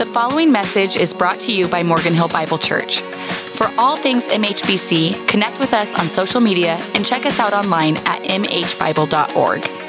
The following message is brought to you by Morgan Hill Bible Church. For all things MHBC, connect with us on social media and check us out online at mhbible.org.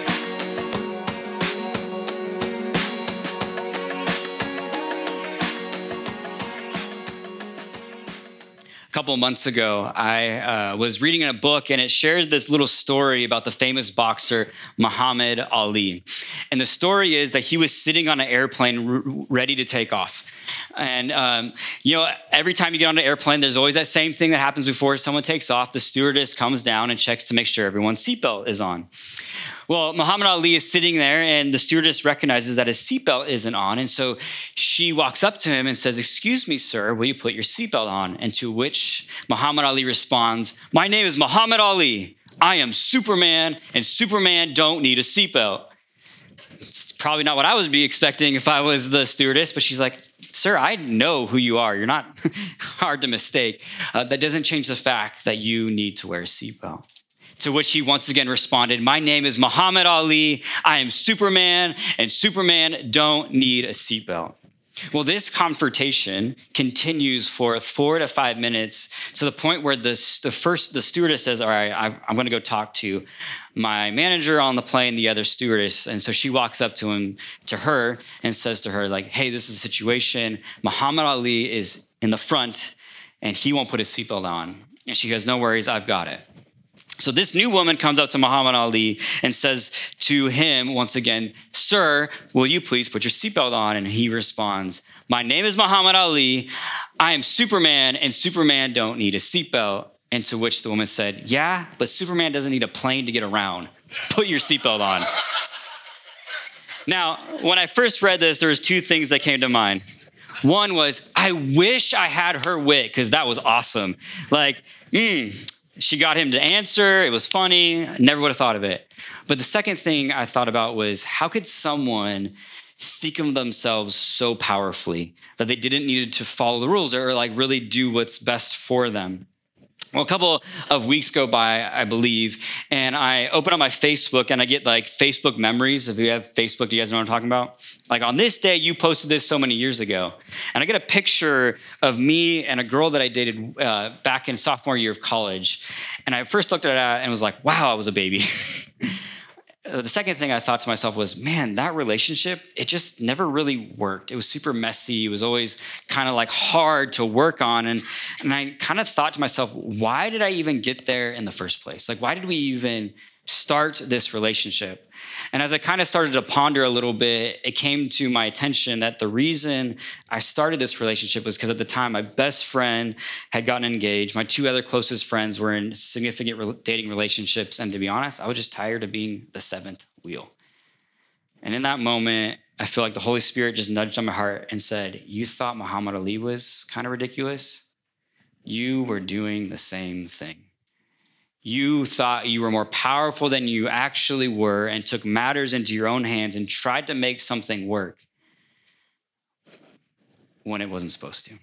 couple months ago, I uh, was reading a book and it shared this little story about the famous boxer Muhammad Ali. And the story is that he was sitting on an airplane ready to take off. And, um, you know, every time you get on an airplane, there's always that same thing that happens before someone takes off. The stewardess comes down and checks to make sure everyone's seatbelt is on. Well, Muhammad Ali is sitting there, and the stewardess recognizes that his seatbelt isn't on. And so she walks up to him and says, Excuse me, sir, will you put your seatbelt on? And to which Muhammad Ali responds, My name is Muhammad Ali. I am Superman, and Superman don't need a seatbelt. It's probably not what I would be expecting if I was the stewardess, but she's like, Sir, I know who you are. You're not hard to mistake. Uh, that doesn't change the fact that you need to wear a seatbelt. To which he once again responded, My name is Muhammad Ali. I am Superman, and Superman don't need a seatbelt. Well, this confrontation continues for four to five minutes to the point where the, the first the stewardess says, "All right, I, I'm going to go talk to my manager on the plane, the other stewardess." And so she walks up to him, to her, and says to her, "Like, hey, this is a situation. Muhammad Ali is in the front, and he won't put his seatbelt on." And she goes, "No worries, I've got it." So this new woman comes up to Muhammad Ali and says to him once again, Sir, will you please put your seatbelt on? And he responds, My name is Muhammad Ali. I am Superman, and Superman don't need a seatbelt. And to which the woman said, Yeah, but Superman doesn't need a plane to get around. Put your seatbelt on. now, when I first read this, there was two things that came to mind. One was, I wish I had her wit because that was awesome. Like, hmm, she got him to answer. It was funny. I never would have thought of it. But the second thing I thought about was how could someone think of themselves so powerfully that they didn't need to follow the rules or like really do what's best for them? Well, a couple of weeks go by, I believe, and I open up my Facebook and I get like Facebook memories. If you have Facebook, do you guys know what I'm talking about? Like on this day, you posted this so many years ago. And I get a picture of me and a girl that I dated uh, back in sophomore year of college. And I first looked at it and was like, wow, I was a baby. Uh, the second thing I thought to myself was, man, that relationship, it just never really worked. It was super messy. It was always kind of like hard to work on. And, and I kind of thought to myself, why did I even get there in the first place? Like, why did we even start this relationship? And as I kind of started to ponder a little bit, it came to my attention that the reason I started this relationship was because at the time my best friend had gotten engaged. My two other closest friends were in significant dating relationships. And to be honest, I was just tired of being the seventh wheel. And in that moment, I feel like the Holy Spirit just nudged on my heart and said, You thought Muhammad Ali was kind of ridiculous? You were doing the same thing. You thought you were more powerful than you actually were and took matters into your own hands and tried to make something work when it wasn't supposed to.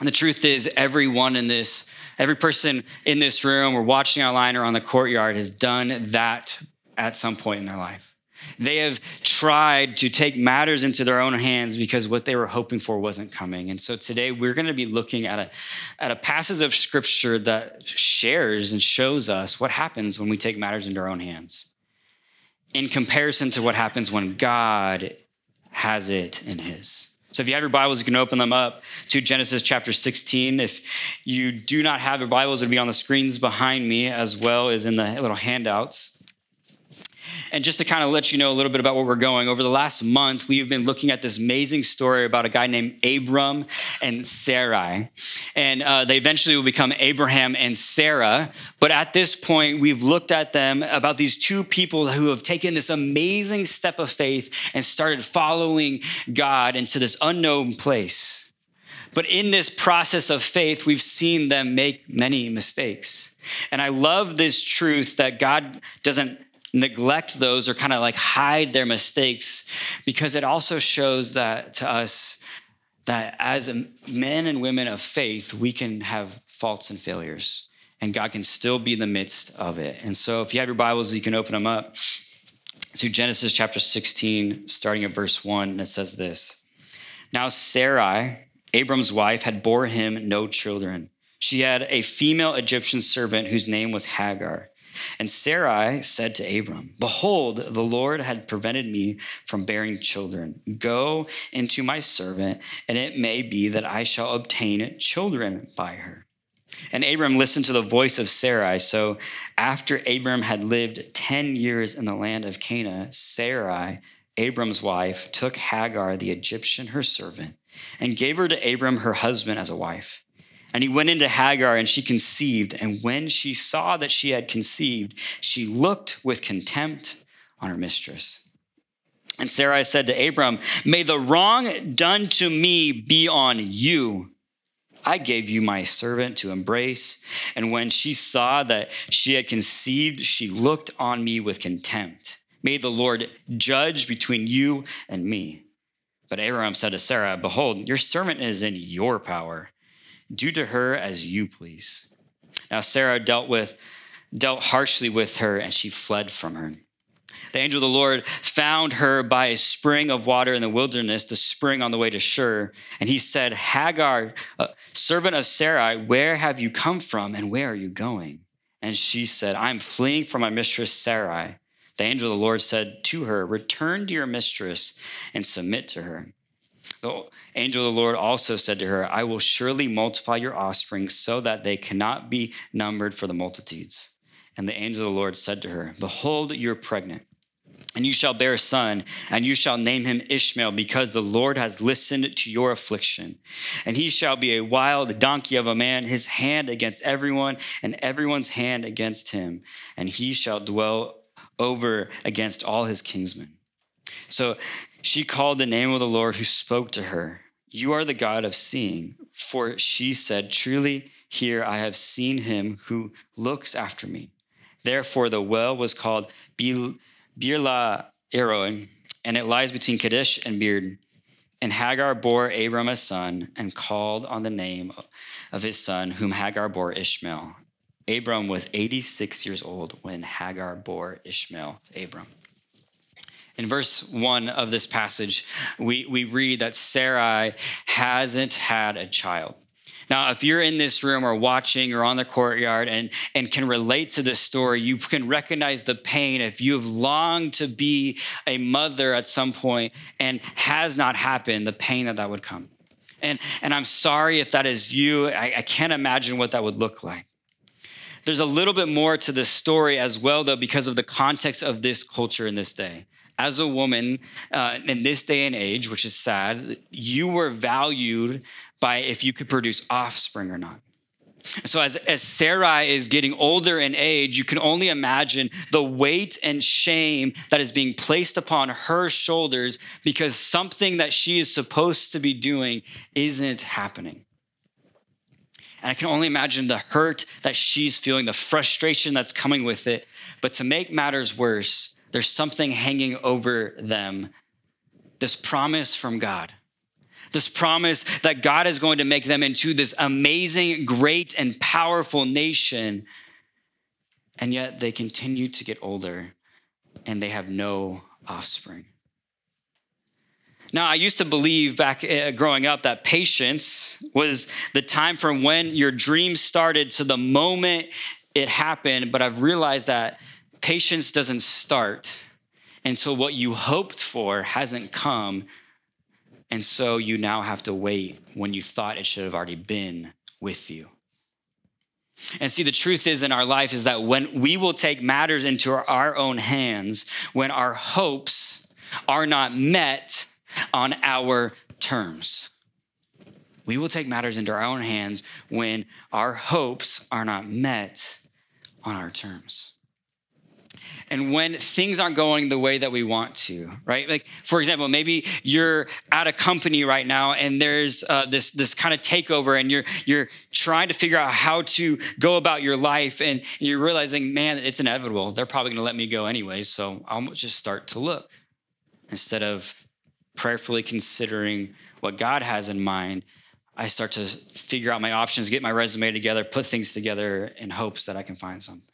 And the truth is, everyone in this, every person in this room or watching online or on the courtyard has done that at some point in their life. They have tried to take matters into their own hands because what they were hoping for wasn't coming. And so today we're going to be looking at a, at a passage of scripture that shares and shows us what happens when we take matters into our own hands in comparison to what happens when God has it in his. So if you have your Bibles, you can open them up to Genesis chapter 16. If you do not have your Bibles, it'll be on the screens behind me as well as in the little handouts. And just to kind of let you know a little bit about where we're going, over the last month, we've been looking at this amazing story about a guy named Abram and Sarai. And uh, they eventually will become Abraham and Sarah. But at this point, we've looked at them about these two people who have taken this amazing step of faith and started following God into this unknown place. But in this process of faith, we've seen them make many mistakes. And I love this truth that God doesn't neglect those or kind of like hide their mistakes because it also shows that to us that as men and women of faith, we can have faults and failures, and God can still be in the midst of it. And so, if you have your Bibles, you can open them up to Genesis chapter 16, starting at verse 1, and it says this Now Sarai, Abram's wife, had bore him no children. She had a female Egyptian servant whose name was Hagar. And Sarai said to Abram, Behold, the Lord had prevented me from bearing children. Go into my servant, and it may be that I shall obtain children by her. And Abram listened to the voice of Sarai. So after Abram had lived 10 years in the land of Canaan, Sarai, Abram's wife, took Hagar, the Egyptian, her servant, and gave her to Abram, her husband, as a wife. And he went into Hagar, and she conceived. And when she saw that she had conceived, she looked with contempt on her mistress. And Sarai said to Abram, May the wrong done to me be on you. I gave you my servant to embrace. And when she saw that she had conceived, she looked on me with contempt. May the Lord judge between you and me. But Abram said to Sarah, Behold, your servant is in your power. Do to her as you please. Now Sarah dealt with dealt harshly with her, and she fled from her. The angel of the Lord found her by a spring of water in the wilderness, the spring on the way to Shur. And he said, Hagar, uh, servant of Sarai, where have you come from and where are you going? And she said, I'm fleeing from my mistress Sarai. The angel of the Lord said to her, Return to your mistress and submit to her. The angel of the Lord also said to her, I will surely multiply your offspring so that they cannot be numbered for the multitudes. And the angel of the Lord said to her, Behold, you're pregnant and you shall bear a son, and you shall name him Ishmael, because the Lord has listened to your affliction. And he shall be a wild donkey of a man, his hand against everyone, and everyone's hand against him. And he shall dwell over against all his kinsmen. So she called the name of the Lord who spoke to her. You are the God of seeing. For she said, Truly, here I have seen him who looks after me. Therefore, the well was called. Beer Eroin, and it lies between Kadesh and Bered. And Hagar bore Abram a son and called on the name of his son, whom Hagar bore Ishmael. Abram was 86 years old when Hagar bore Ishmael to Abram. In verse one of this passage, we, we read that Sarai hasn't had a child. Now, if you're in this room or watching or on the courtyard and, and can relate to this story, you can recognize the pain if you have longed to be a mother at some point and has not happened, the pain that that would come. And, and I'm sorry if that is you. I, I can't imagine what that would look like. There's a little bit more to this story as well, though, because of the context of this culture in this day as a woman uh, in this day and age, which is sad, you were valued by if you could produce offspring or not. So, as, as Sarai is getting older in age, you can only imagine the weight and shame that is being placed upon her shoulders because something that she is supposed to be doing isn't happening. And I can only imagine the hurt that she's feeling, the frustration that's coming with it. But to make matters worse, there's something hanging over them this promise from God this promise that God is going to make them into this amazing, great, and powerful nation. And yet they continue to get older and they have no offspring. Now, I used to believe back uh, growing up that patience was the time from when your dream started to the moment it happened, but I've realized that patience doesn't start until what you hoped for hasn't come. And so you now have to wait when you thought it should have already been with you. And see, the truth is in our life is that when we will take matters into our own hands, when our hopes are not met on our terms, we will take matters into our own hands when our hopes are not met on our terms and when things aren't going the way that we want to, right? Like, for example, maybe you're at a company right now and there's uh, this, this kind of takeover and you're, you're trying to figure out how to go about your life and you're realizing, man, it's inevitable. They're probably going to let me go anyway. So I'll just start to look instead of prayerfully considering what God has in mind. I start to figure out my options, get my resume together, put things together in hopes that I can find something.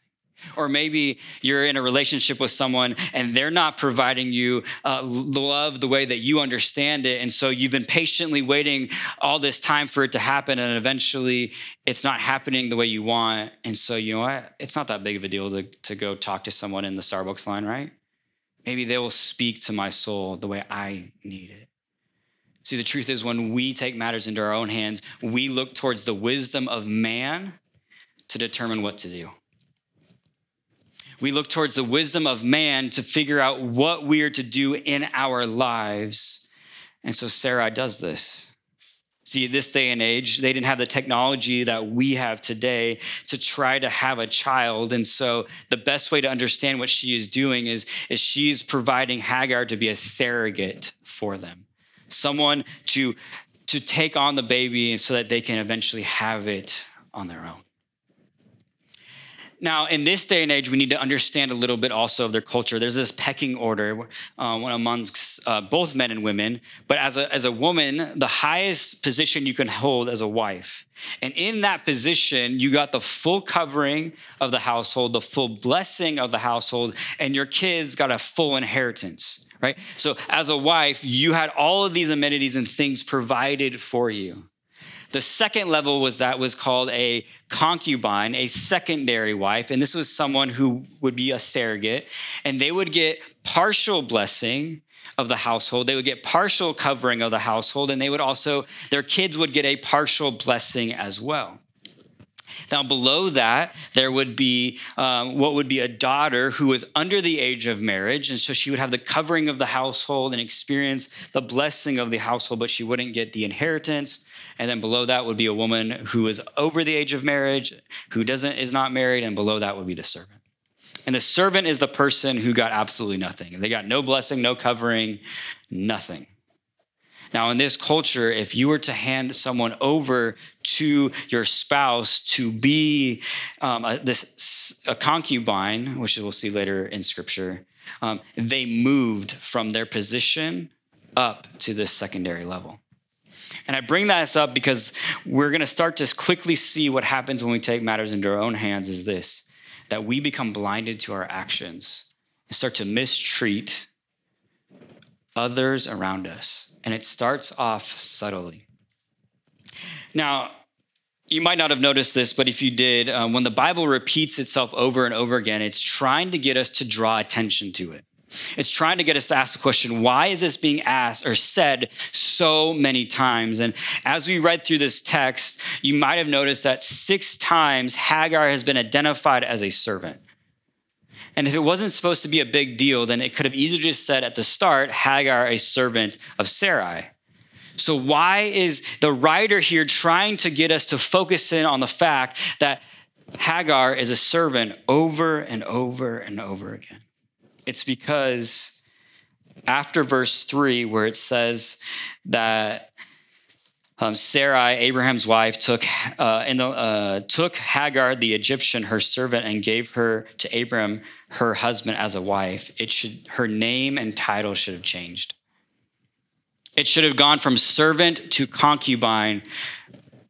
Or maybe you're in a relationship with someone and they're not providing you uh, love the way that you understand it. And so you've been patiently waiting all this time for it to happen. And eventually it's not happening the way you want. And so, you know what? It's not that big of a deal to, to go talk to someone in the Starbucks line, right? Maybe they will speak to my soul the way I need it. See, the truth is, when we take matters into our own hands, we look towards the wisdom of man to determine what to do. We look towards the wisdom of man to figure out what we are to do in our lives. And so Sarai does this. See, this day and age, they didn't have the technology that we have today to try to have a child. And so the best way to understand what she is doing is, is she's providing Hagar to be a surrogate for them, someone to, to take on the baby so that they can eventually have it on their own. Now, in this day and age, we need to understand a little bit also of their culture. There's this pecking order uh, amongst uh, both men and women. But as a, as a woman, the highest position you can hold as a wife. And in that position, you got the full covering of the household, the full blessing of the household, and your kids got a full inheritance, right? So as a wife, you had all of these amenities and things provided for you. The second level was that was called a concubine, a secondary wife. And this was someone who would be a surrogate, and they would get partial blessing of the household. They would get partial covering of the household, and they would also, their kids would get a partial blessing as well. Now, below that, there would be um, what would be a daughter who was under the age of marriage. And so she would have the covering of the household and experience the blessing of the household, but she wouldn't get the inheritance. And then below that would be a woman who is over the age of marriage, who doesn't is not married, and below that would be the servant. And the servant is the person who got absolutely nothing. They got no blessing, no covering, nothing. Now, in this culture, if you were to hand someone over to your spouse to be um, a, this, a concubine, which we'll see later in scripture, um, they moved from their position up to this secondary level. And I bring this up because we're going to start to quickly see what happens when we take matters into our own hands is this that we become blinded to our actions and start to mistreat others around us and it starts off subtly. Now, you might not have noticed this, but if you did, um, when the Bible repeats itself over and over again, it's trying to get us to draw attention to it. It's trying to get us to ask the question, why is this being asked or said so many times? And as we read through this text, you might have noticed that six times Hagar has been identified as a servant. And if it wasn't supposed to be a big deal, then it could have easily just said at the start, Hagar, a servant of Sarai. So, why is the writer here trying to get us to focus in on the fact that Hagar is a servant over and over and over again? It's because after verse three, where it says that um, Sarai, Abraham's wife, took uh, the, uh, took Hagar the Egyptian, her servant, and gave her to Abram, her husband, as a wife. It should her name and title should have changed. It should have gone from servant to concubine,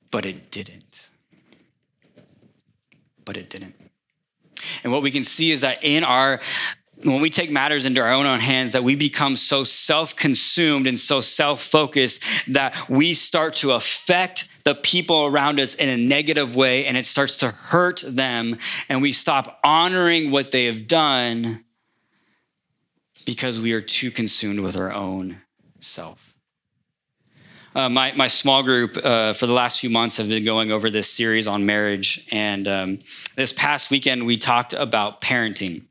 but it didn't. But it didn't. And what we can see is that in our when we take matters into our own, hands, that we become so self consumed and so self focused that we start to affect the people around us in a negative way and it starts to hurt them. And we stop honoring what they have done because we are too consumed with our own self. Uh, my, my small group uh, for the last few months have been going over this series on marriage. And um, this past weekend, we talked about parenting.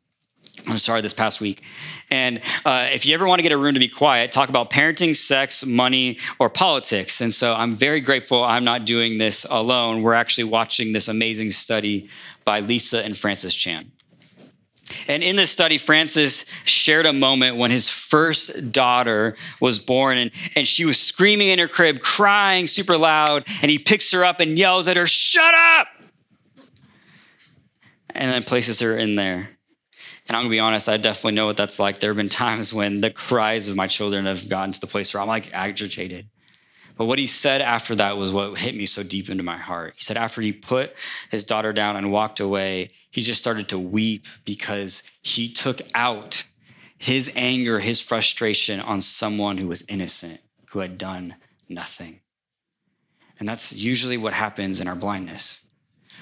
I'm sorry, this past week. And uh, if you ever want to get a room to be quiet, talk about parenting, sex, money, or politics. And so I'm very grateful I'm not doing this alone. We're actually watching this amazing study by Lisa and Francis Chan. And in this study, Francis shared a moment when his first daughter was born, and, and she was screaming in her crib, crying super loud. And he picks her up and yells at her, Shut up! And then places her in there. And I'm gonna be honest, I definitely know what that's like. There have been times when the cries of my children have gotten to the place where I'm like agitated. But what he said after that was what hit me so deep into my heart. He said, after he put his daughter down and walked away, he just started to weep because he took out his anger, his frustration on someone who was innocent, who had done nothing. And that's usually what happens in our blindness.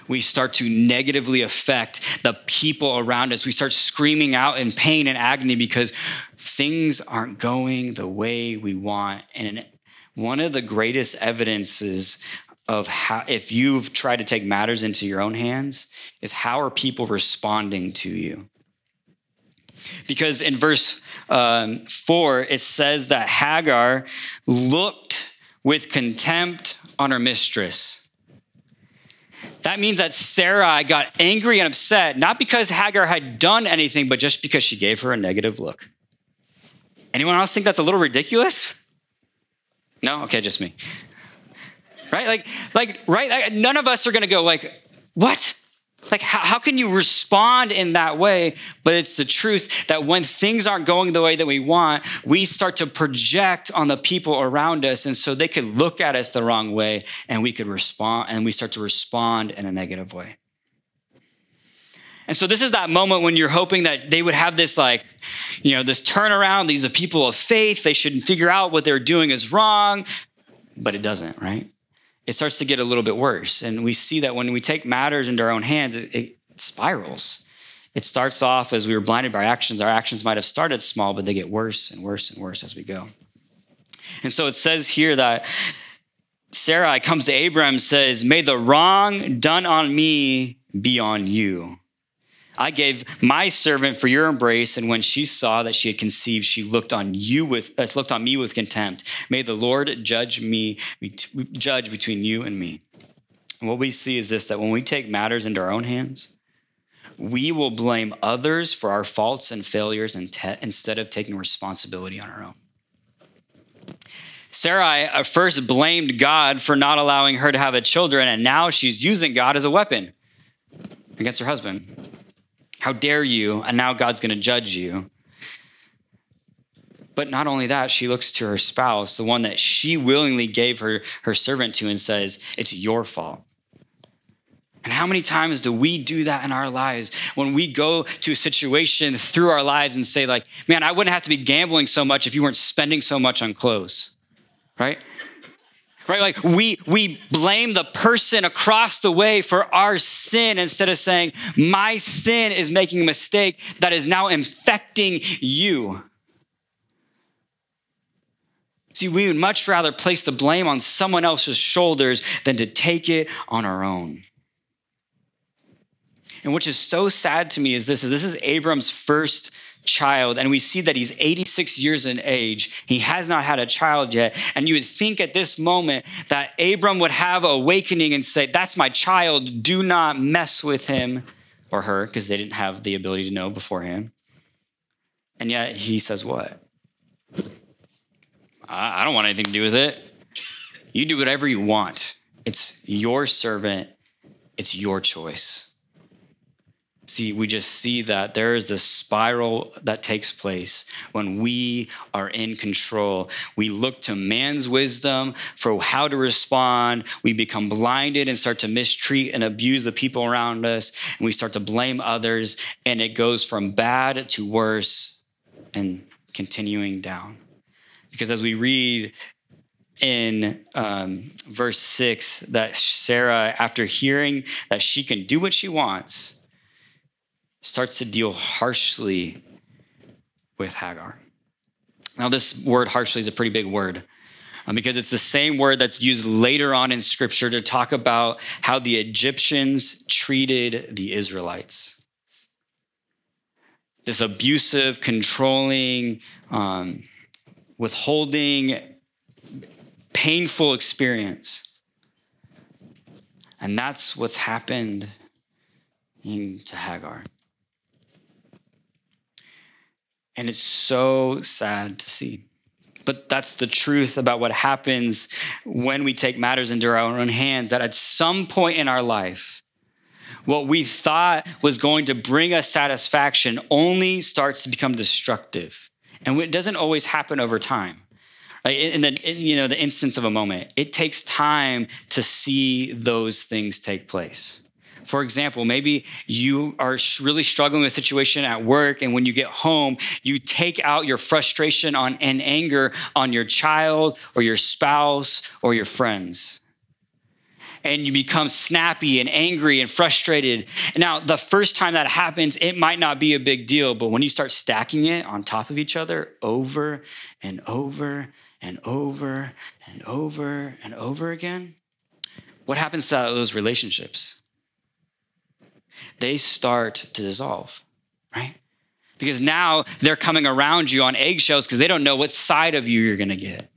We start to negatively affect the people around us. We start screaming out in pain and agony because things aren't going the way we want. And one of the greatest evidences of how, if you've tried to take matters into your own hands, is how are people responding to you? Because in verse um, four, it says that Hagar looked with contempt on her mistress. That means that Sarai got angry and upset, not because Hagar had done anything, but just because she gave her a negative look. Anyone else think that's a little ridiculous? No? Okay, just me. Right? Like, like, right? None of us are gonna go like, what? Like, how, how, can you respond in that way? But it's the truth that when things aren't going the way that we want, we start to project on the people around us. And so they could look at us the wrong way and we could respond, and we start to respond in a negative way. And so this is that moment when you're hoping that they would have this like, you know, this turnaround. These are people of faith. They should figure out what they're doing is wrong, but it doesn't, right? It starts to get a little bit worse. And we see that when we take matters into our own hands, it, it spirals. It starts off as we were blinded by our actions. Our actions might have started small, but they get worse and worse and worse as we go. And so it says here that Sarai comes to Abram says, May the wrong done on me be on you. I gave my servant for your embrace, and when she saw that she had conceived, she looked on you with uh, looked on me with contempt. May the Lord judge me, judge between you and me. And what we see is this: that when we take matters into our own hands, we will blame others for our faults and failures instead of taking responsibility on our own. Sarai uh, first blamed God for not allowing her to have a children, and now she's using God as a weapon against her husband. How dare you? And now God's going to judge you. But not only that, she looks to her spouse, the one that she willingly gave her, her servant to, and says, It's your fault. And how many times do we do that in our lives when we go to a situation through our lives and say, like, man, I wouldn't have to be gambling so much if you weren't spending so much on clothes, right? Right? Like we we blame the person across the way for our sin instead of saying, my sin is making a mistake that is now infecting you. See, we would much rather place the blame on someone else's shoulders than to take it on our own. And which is so sad to me is this is this is Abram's first child, and we see that he's 86 years in age. He has not had a child yet. And you would think at this moment that Abram would have awakening and say, That's my child. Do not mess with him or her, because they didn't have the ability to know beforehand. And yet he says, What? I don't want anything to do with it. You do whatever you want. It's your servant, it's your choice. See, we just see that there is this spiral that takes place when we are in control. We look to man's wisdom for how to respond. We become blinded and start to mistreat and abuse the people around us. And we start to blame others. And it goes from bad to worse and continuing down. Because as we read in um, verse six, that Sarah, after hearing that she can do what she wants, starts to deal harshly with Hagar. Now, this word harshly is a pretty big word um, because it's the same word that's used later on in scripture to talk about how the Egyptians treated the Israelites. This abusive, controlling, um, withholding, painful experience. And that's what's happened to Hagar. And it's so sad to see. But that's the truth about what happens when we take matters into our own hands, that at some point in our life, what we thought was going to bring us satisfaction only starts to become destructive. And it doesn't always happen over time. In the in, you know the instance of a moment, it takes time to see those things take place. For example, maybe you are really struggling with a situation at work, and when you get home, you take out your frustration on and anger on your child or your spouse or your friends. And you become snappy and angry and frustrated. Now, the first time that happens, it might not be a big deal, but when you start stacking it on top of each other over and over and over and over and over again, what happens to those relationships? They start to dissolve, right? Because now they're coming around you on eggshells because they don't know what side of you you're going to get.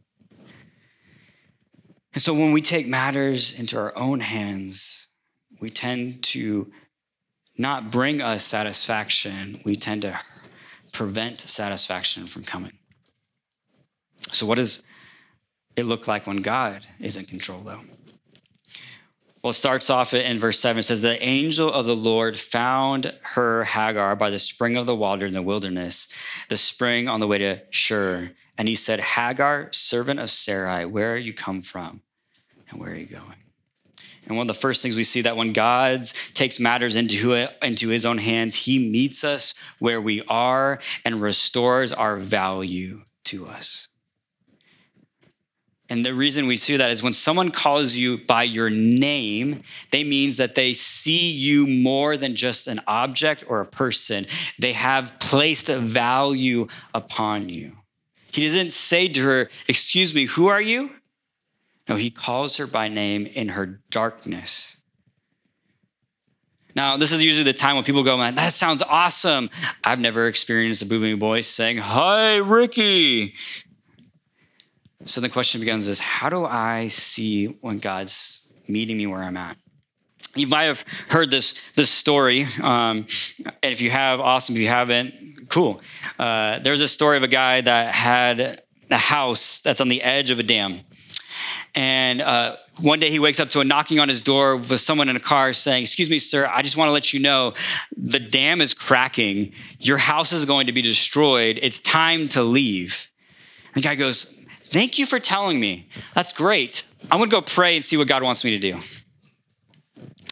And so when we take matters into our own hands, we tend to not bring us satisfaction, we tend to prevent satisfaction from coming. So, what does it look like when God is in control, though? Well, it starts off in verse 7. It says, The angel of the Lord found her, Hagar, by the spring of the water in the wilderness, the spring on the way to Shur. And he said, Hagar, servant of Sarai, where are you come from? And where are you going? And one of the first things we see that when God takes matters into, into his own hands, he meets us where we are and restores our value to us. And the reason we see that is when someone calls you by your name, they means that they see you more than just an object or a person. They have placed a value upon you. He doesn't say to her, Excuse me, who are you? No, he calls her by name in her darkness. Now, this is usually the time when people go, Man, that sounds awesome. I've never experienced a booming voice saying, Hi, Ricky. So the question begins is how do I see when God's meeting me where I'm at? You might have heard this, this story. Um, and if you have, awesome. If you haven't, cool. Uh, there's a story of a guy that had a house that's on the edge of a dam. And uh, one day he wakes up to a knocking on his door with someone in a car saying, Excuse me, sir, I just want to let you know the dam is cracking. Your house is going to be destroyed. It's time to leave. And the guy goes, Thank you for telling me. That's great. I'm going to go pray and see what God wants me to do.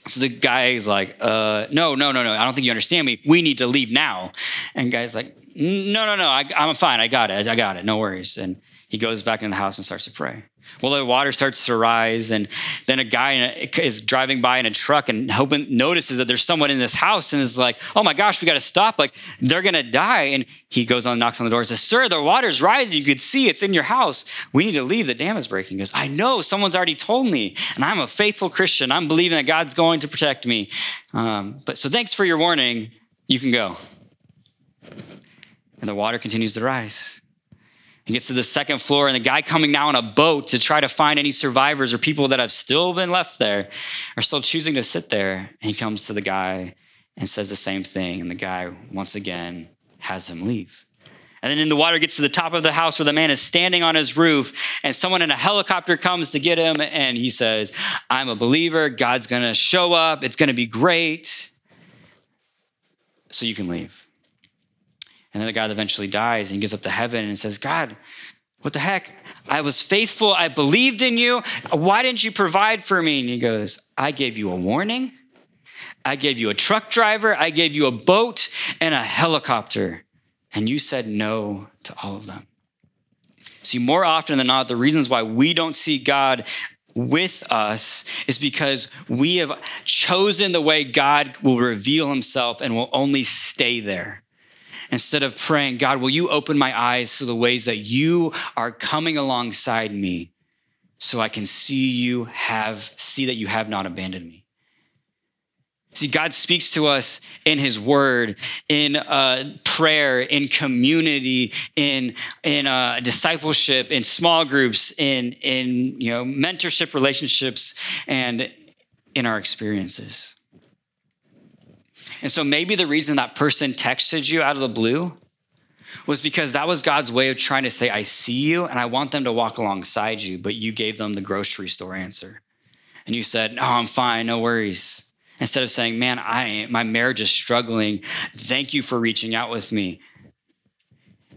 So the guy is like, uh, no, no, no, no. I don't think you understand me. We need to leave now. And guy's like, no, no, no. I, I'm fine. I got it. I got it. No worries. And he goes back in the house and starts to pray. Well, the water starts to rise, and then a guy is driving by in a truck and hoping, notices that there's someone in this house and is like, "Oh my gosh, we got to stop! Like they're gonna die!" And he goes on, knocks on the door, and says, "Sir, the water's rising. You could see it's in your house. We need to leave. The dam is breaking." He goes, "I know. Someone's already told me, and I'm a faithful Christian. I'm believing that God's going to protect me. Um, but so thanks for your warning. You can go." And the water continues to rise. He gets to the second floor, and the guy coming now on a boat to try to find any survivors or people that have still been left there are still choosing to sit there. And he comes to the guy and says the same thing. And the guy, once again, has him leave. And then in the water gets to the top of the house where the man is standing on his roof, and someone in a helicopter comes to get him, and he says, I'm a believer. God's gonna show up. It's gonna be great. So you can leave. And then the guy eventually dies and he goes up to heaven and says, God, what the heck? I was faithful. I believed in you. Why didn't you provide for me? And he goes, I gave you a warning. I gave you a truck driver. I gave you a boat and a helicopter. And you said no to all of them. See, more often than not, the reasons why we don't see God with us is because we have chosen the way God will reveal himself and will only stay there instead of praying, God, will you open my eyes to the ways that you are coming alongside me so I can see you have, see that you have not abandoned me. See, God speaks to us in His Word, in uh, prayer, in community, in in uh, discipleship, in small groups, in in you know mentorship relationships, and in our experiences. And so maybe the reason that person texted you out of the blue was because that was God's way of trying to say, I see you and I want them to walk alongside you, but you gave them the grocery store answer. And you said, No, I'm fine, no worries. Instead of saying, Man, I my marriage is struggling. Thank you for reaching out with me.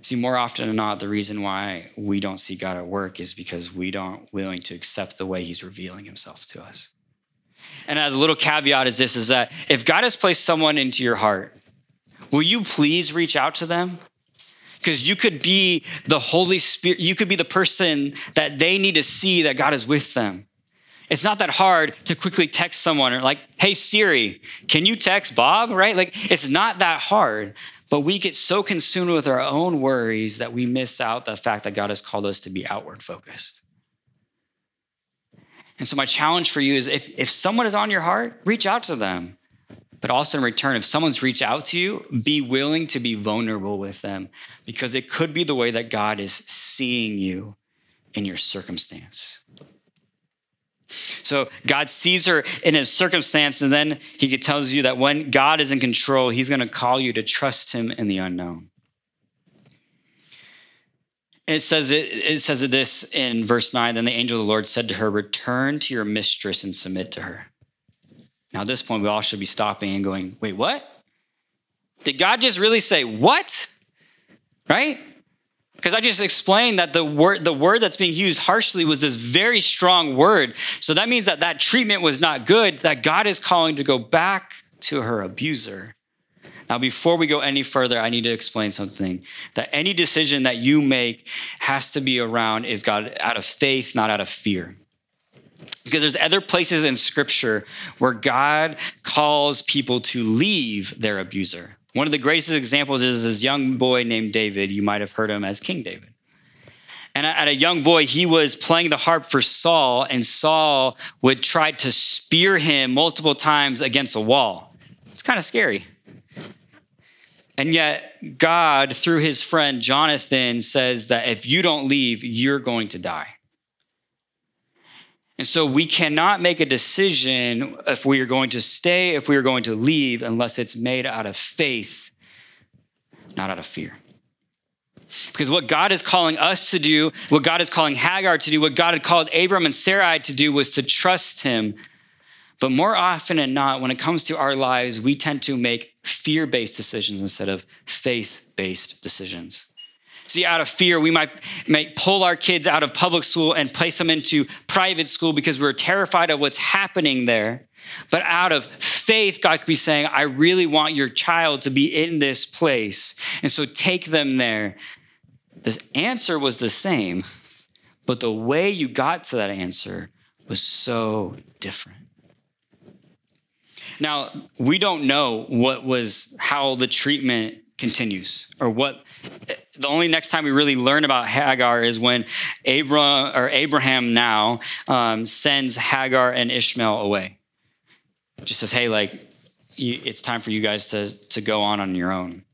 See, more often than not, the reason why we don't see God at work is because we don't willing to accept the way He's revealing Himself to us. And as a little caveat is this is that if God has placed someone into your heart, will you please reach out to them? Because you could be the Holy Spirit, you could be the person that they need to see that God is with them. It's not that hard to quickly text someone or like, hey Siri, can you text Bob? Right? Like it's not that hard. But we get so consumed with our own worries that we miss out the fact that God has called us to be outward focused. And so, my challenge for you is if, if someone is on your heart, reach out to them. But also, in return, if someone's reached out to you, be willing to be vulnerable with them because it could be the way that God is seeing you in your circumstance. So God sees her in a circumstance, and then he tells you that when God is in control, he's going to call you to trust him in the unknown. It says it, it says this in verse 9. Then the angel of the Lord said to her, Return to your mistress and submit to her. Now, at this point, we all should be stopping and going, Wait, what? Did God just really say what? Right? Because I just explained that the word, the word that's being used harshly was this very strong word. So that means that that treatment was not good, that God is calling to go back to her abuser. Now, before we go any further, I need to explain something that any decision that you make has to be around is God out of faith, not out of fear. Because there's other places in scripture where God calls people to leave their abuser. One of the greatest examples is this young boy named David. You might have heard him as King David. And at a young boy, he was playing the harp for Saul, and Saul would try to spear him multiple times against a wall. It's kind of scary. And yet, God, through his friend Jonathan, says that if you don't leave, you're going to die. And so we cannot make a decision if we are going to stay, if we are going to leave, unless it's made out of faith, not out of fear. Because what God is calling us to do, what God is calling Hagar to do, what God had called Abram and Sarai to do was to trust him. But more often than not, when it comes to our lives, we tend to make fear based decisions instead of faith based decisions. See, out of fear, we might, might pull our kids out of public school and place them into private school because we're terrified of what's happening there. But out of faith, God could be saying, I really want your child to be in this place. And so take them there. The answer was the same, but the way you got to that answer was so different. Now, we don't know what was how the treatment continues or what the only next time we really learn about Hagar is when Abram or Abraham now um, sends Hagar and Ishmael away. Just says, "Hey, like, it's time for you guys to to go on on your own."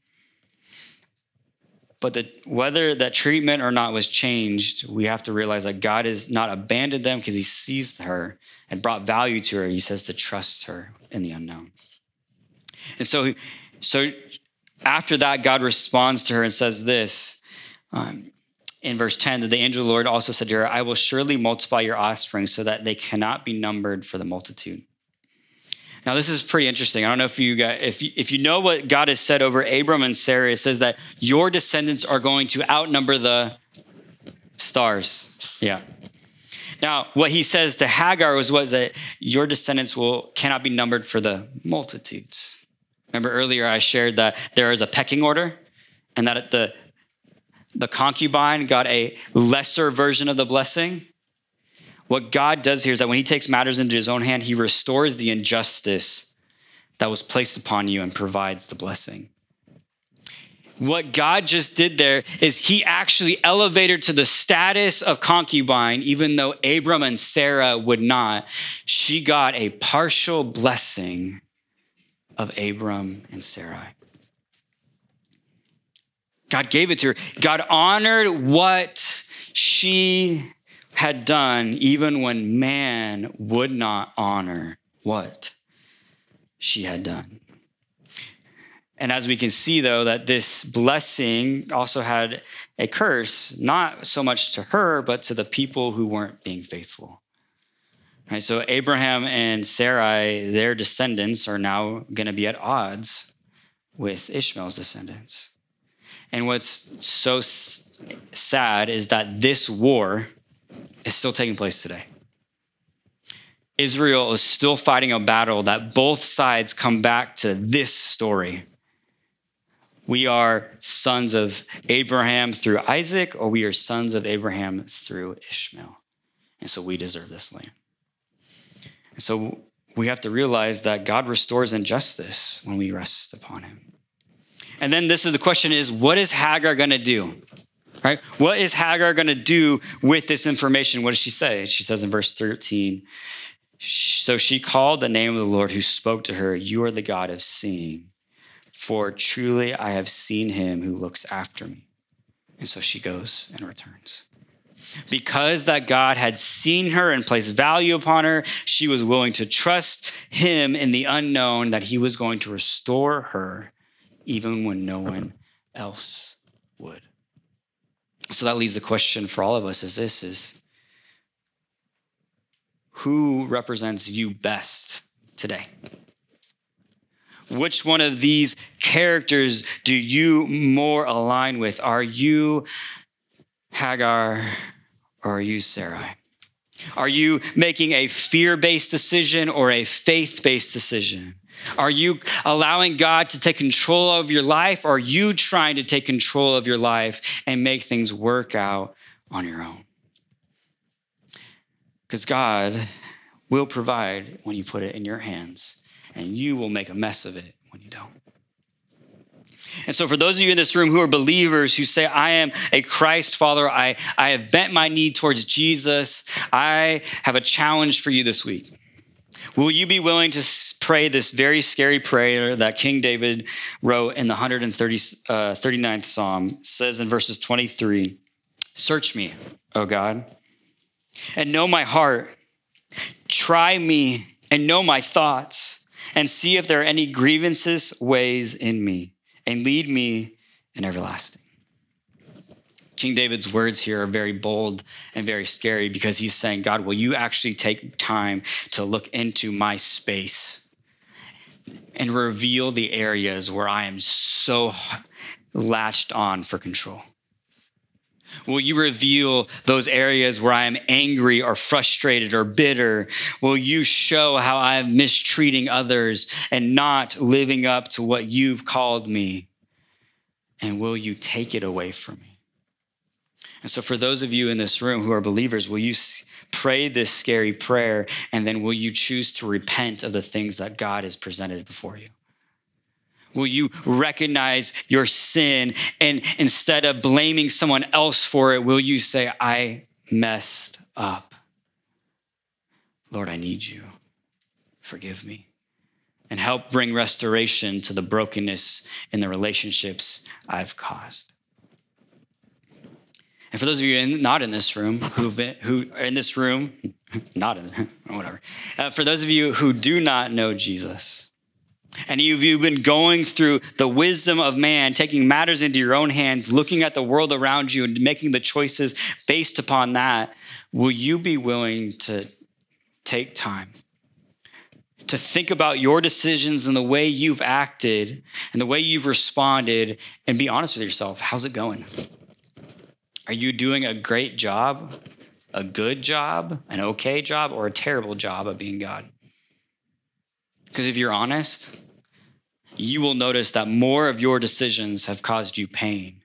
But the, whether that treatment or not was changed, we have to realize that God has not abandoned them because He sees her and brought value to her. He says to trust her in the unknown. And so, so after that, God responds to her and says this um, in verse 10 that the angel of the Lord also said to her, I will surely multiply your offspring so that they cannot be numbered for the multitude. Now, this is pretty interesting. I don't know if you got, if you, if you know what God has said over Abram and Sarah, it says that your descendants are going to outnumber the stars. Yeah. Now, what he says to Hagar was, was that your descendants will cannot be numbered for the multitudes. Remember earlier I shared that there is a pecking order and that the, the concubine got a lesser version of the blessing. What God does here is that when he takes matters into his own hand, he restores the injustice that was placed upon you and provides the blessing. What God just did there is he actually elevated to the status of concubine, even though Abram and Sarah would not. She got a partial blessing of Abram and Sarai. God gave it to her. God honored what she had done, even when man would not honor what she had done. And as we can see, though, that this blessing also had a curse, not so much to her, but to the people who weren't being faithful. Right, so Abraham and Sarai, their descendants are now going to be at odds with Ishmael's descendants. And what's so s- sad is that this war is still taking place today. Israel is still fighting a battle that both sides come back to this story. We are sons of Abraham through Isaac, or we are sons of Abraham through Ishmael. And so we deserve this land. And so we have to realize that God restores injustice when we rest upon him. And then this is the question is what is Hagar going to do? Right? What is Hagar going to do with this information? What does she say? She says in verse 13, so she called the name of the Lord who spoke to her, You are the God of seeing, for truly I have seen him who looks after me. And so she goes and returns. Because that God had seen her and placed value upon her, she was willing to trust him in the unknown that he was going to restore her even when no one else would. So that leaves the question for all of us is this is who represents you best today? Which one of these characters do you more align with? Are you Hagar or are you Sarai? Are you making a fear based decision or a faith based decision? Are you allowing God to take control of your life? Or are you trying to take control of your life and make things work out on your own? Because God will provide when you put it in your hands, and you will make a mess of it when you don't. And so, for those of you in this room who are believers who say, I am a Christ follower, I, I have bent my knee towards Jesus, I have a challenge for you this week. Will you be willing to pray this very scary prayer that King David wrote in the 139th uh, Psalm? It says in verses 23 Search me, O God, and know my heart. Try me and know my thoughts, and see if there are any grievances ways in me, and lead me in everlasting. King David's words here are very bold and very scary because he's saying, God, will you actually take time to look into my space and reveal the areas where I am so latched on for control? Will you reveal those areas where I am angry or frustrated or bitter? Will you show how I am mistreating others and not living up to what you've called me? And will you take it away from me? And so, for those of you in this room who are believers, will you pray this scary prayer and then will you choose to repent of the things that God has presented before you? Will you recognize your sin and instead of blaming someone else for it, will you say, I messed up? Lord, I need you. Forgive me. And help bring restoration to the brokenness in the relationships I've caused. And for those of you in, not in this room, who've been, who are in this room, not in, whatever. Uh, for those of you who do not know Jesus, and you've, you've been going through the wisdom of man, taking matters into your own hands, looking at the world around you and making the choices based upon that, will you be willing to take time to think about your decisions and the way you've acted and the way you've responded and be honest with yourself? How's it going? Are you doing a great job, a good job, an okay job, or a terrible job of being God? Because if you're honest, you will notice that more of your decisions have caused you pain.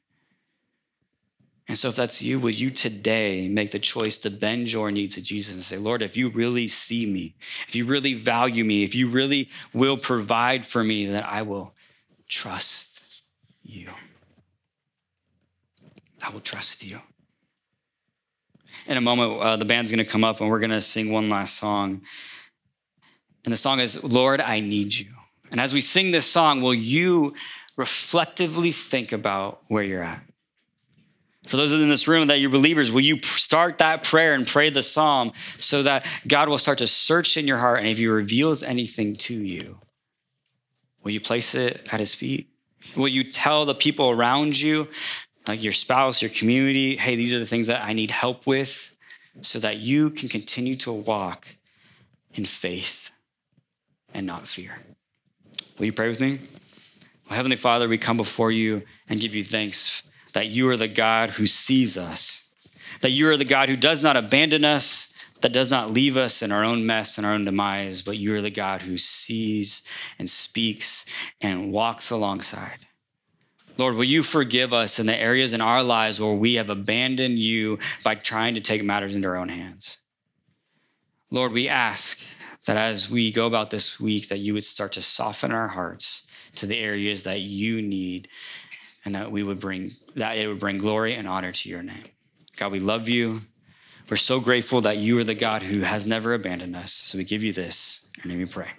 And so, if that's you, will you today make the choice to bend your knee to Jesus and say, Lord, if you really see me, if you really value me, if you really will provide for me, then I will trust you. I will trust you. In a moment, uh, the band's going to come up and we're going to sing one last song. And the song is, Lord, I Need You. And as we sing this song, will you reflectively think about where you're at? For those in this room that you're believers, will you start that prayer and pray the psalm so that God will start to search in your heart? And if He reveals anything to you, will you place it at His feet? Will you tell the people around you like your spouse, your community, hey, these are the things that I need help with so that you can continue to walk in faith and not fear. Will you pray with me? Oh, Heavenly Father, we come before you and give you thanks that you are the God who sees us, that you are the God who does not abandon us, that does not leave us in our own mess and our own demise, but you are the God who sees and speaks and walks alongside. Lord, will you forgive us in the areas in our lives where we have abandoned you by trying to take matters into our own hands? Lord, we ask that as we go about this week, that you would start to soften our hearts to the areas that you need and that we would bring that it would bring glory and honor to your name. God, we love you. We're so grateful that you are the God who has never abandoned us. So we give you this, and we pray.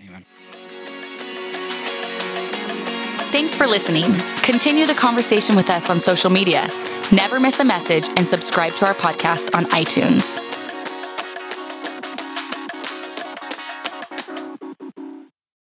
Amen. Thanks for listening. Continue the conversation with us on social media. Never miss a message and subscribe to our podcast on iTunes.